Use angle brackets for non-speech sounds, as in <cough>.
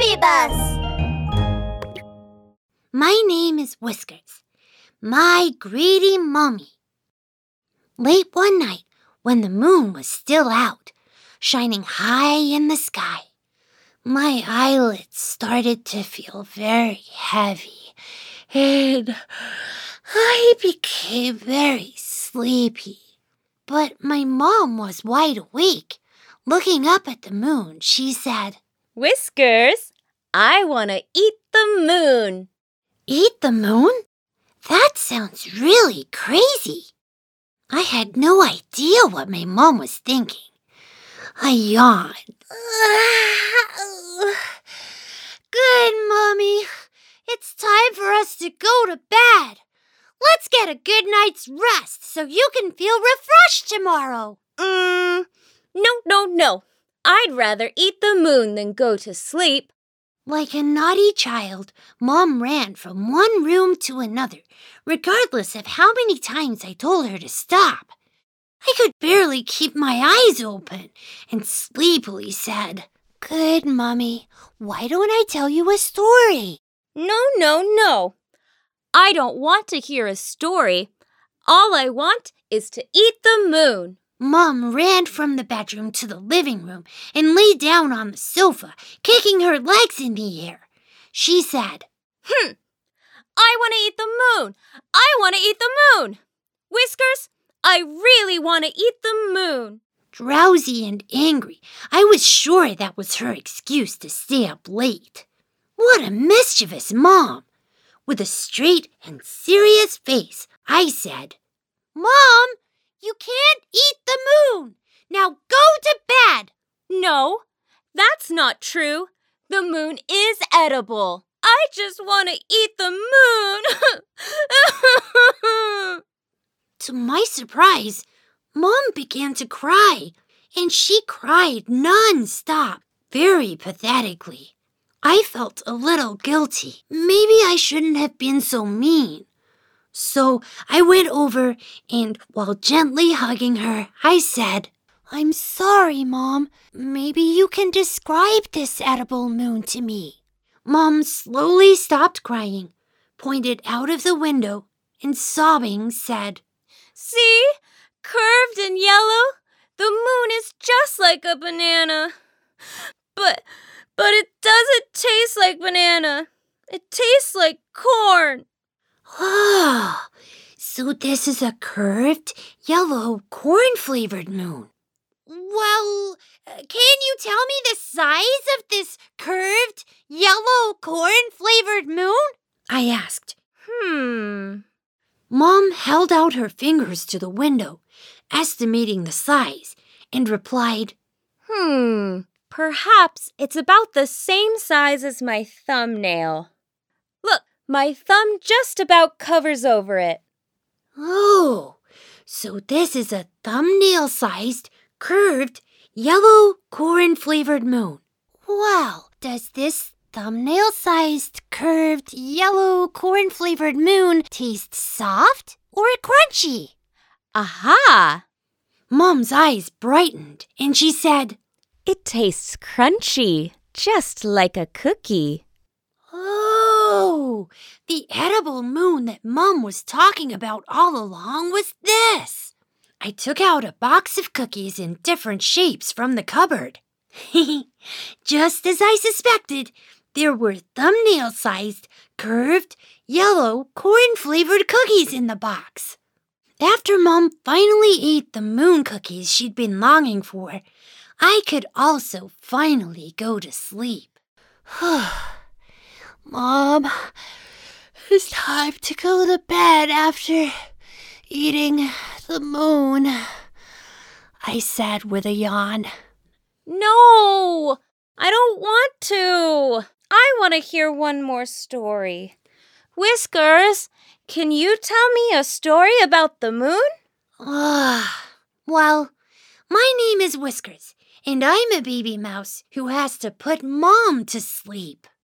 Bus! My name is Whiskers. My greedy mommy. Late one night, when the moon was still out, shining high in the sky, my eyelids started to feel very heavy, and I became very sleepy. But my mom was wide awake. Looking up at the moon, she said, Whiskers, I want to eat the moon. Eat the moon? That sounds really crazy. I had no idea what my mom was thinking. I yawned. <sighs> Good, Mommy. It's time for us to go to bed. Let's get a good night's rest so you can feel refreshed tomorrow. Mm, no, no, no. I'd rather eat the moon than go to sleep. Like a naughty child, Mom ran from one room to another, regardless of how many times I told her to stop. I could barely keep my eyes open and sleepily said, Good, Mommy, Why don't I tell you a story? No, no, no. I don't want to hear a story. All I want is to eat the moon. Mom ran from the bedroom to the living room and lay down on the sofa, kicking her legs in the air. She said, Hmm, I want to eat the moon. I want to eat the moon. Whiskers, I really want to eat the moon. Drowsy and angry, I was sure that was her excuse to stay up late. What a mischievous mom! With a straight and serious face, I said, Mom, you can't eat the moon. Now go to bed. No, that's not true. The moon is edible. I just want to eat the moon. <laughs> to my surprise, Mom began to cry, and she cried non-stop, very pathetically. I felt a little guilty. Maybe I shouldn't have been so mean. So I went over and, while gently hugging her, I said, I'm sorry, Mom. Maybe you can describe this edible moon to me. Mom slowly stopped crying, pointed out of the window, and sobbing said, See? Curved and yellow? The moon is just like a banana. But but it doesn't taste like banana. It tastes like corn. Oh, so this is a curved, yellow, corn flavored moon. Well, uh, can you tell me the size of this curved, yellow, corn flavored moon? I asked. Hmm. Mom held out her fingers to the window, estimating the size, and replied, Hmm. Perhaps it's about the same size as my thumbnail. My thumb just about covers over it. Oh, so this is a thumbnail sized, curved, yellow corn flavored moon. Well, does this thumbnail sized, curved, yellow corn flavored moon taste soft or crunchy? Aha! Mom's eyes brightened and she said, It tastes crunchy, just like a cookie. Oh, the edible moon that Mom was talking about all along was this. I took out a box of cookies in different shapes from the cupboard. <laughs> Just as I suspected, there were thumbnail sized, curved, yellow, corn flavored cookies in the box. After Mom finally ate the moon cookies she'd been longing for, I could also finally go to sleep. <sighs> <sighs> <sighs> Mom, it's time to go to bed after eating the moon, I said with a yawn. No, I don't want to. I want to hear one more story. Whiskers, can you tell me a story about the moon? Ah, well, my name is Whiskers, and I'm a baby mouse who has to put Mom to sleep.